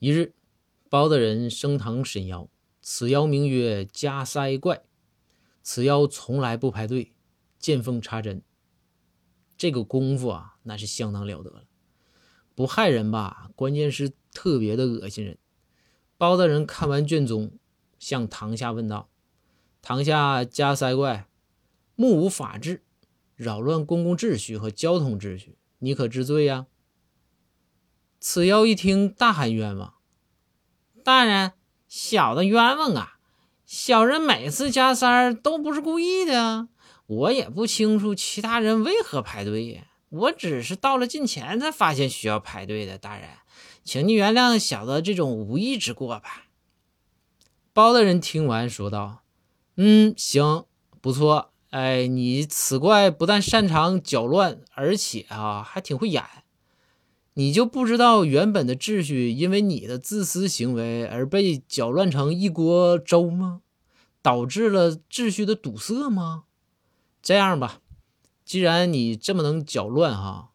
一日，包大人升堂审妖，此妖名曰加塞怪。此妖从来不排队，见缝插针。这个功夫啊，那是相当了得了。不害人吧，关键是特别的恶心人。包大人看完卷宗，向堂下问道：“堂下加塞怪，目无法治，扰乱公共秩序和交通秩序，你可知罪呀？”此妖一听，大喊冤枉：“大人，小的冤枉啊！小人每次加塞儿都不是故意的啊，我也不清楚其他人为何排队呀。我只是到了近前才发现需要排队的。大人，请你原谅小的这种无意之过吧。”包大人听完说道：“嗯，行，不错。哎，你此怪不但擅长搅乱，而且啊，还挺会演。”你就不知道原本的秩序因为你的自私行为而被搅乱成一锅粥吗？导致了秩序的堵塞吗？这样吧，既然你这么能搅乱哈，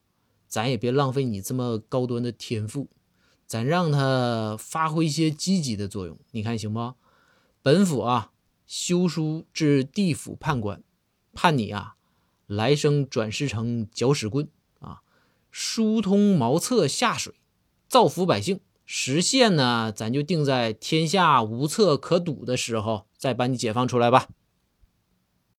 咱也别浪费你这么高端的天赋，咱让他发挥一些积极的作用，你看行不？本府啊，修书至地府判官，判你啊，来生转世成搅屎棍。疏通茅厕下水，造福百姓。实现呢，咱就定在天下无厕可堵的时候，再把你解放出来吧。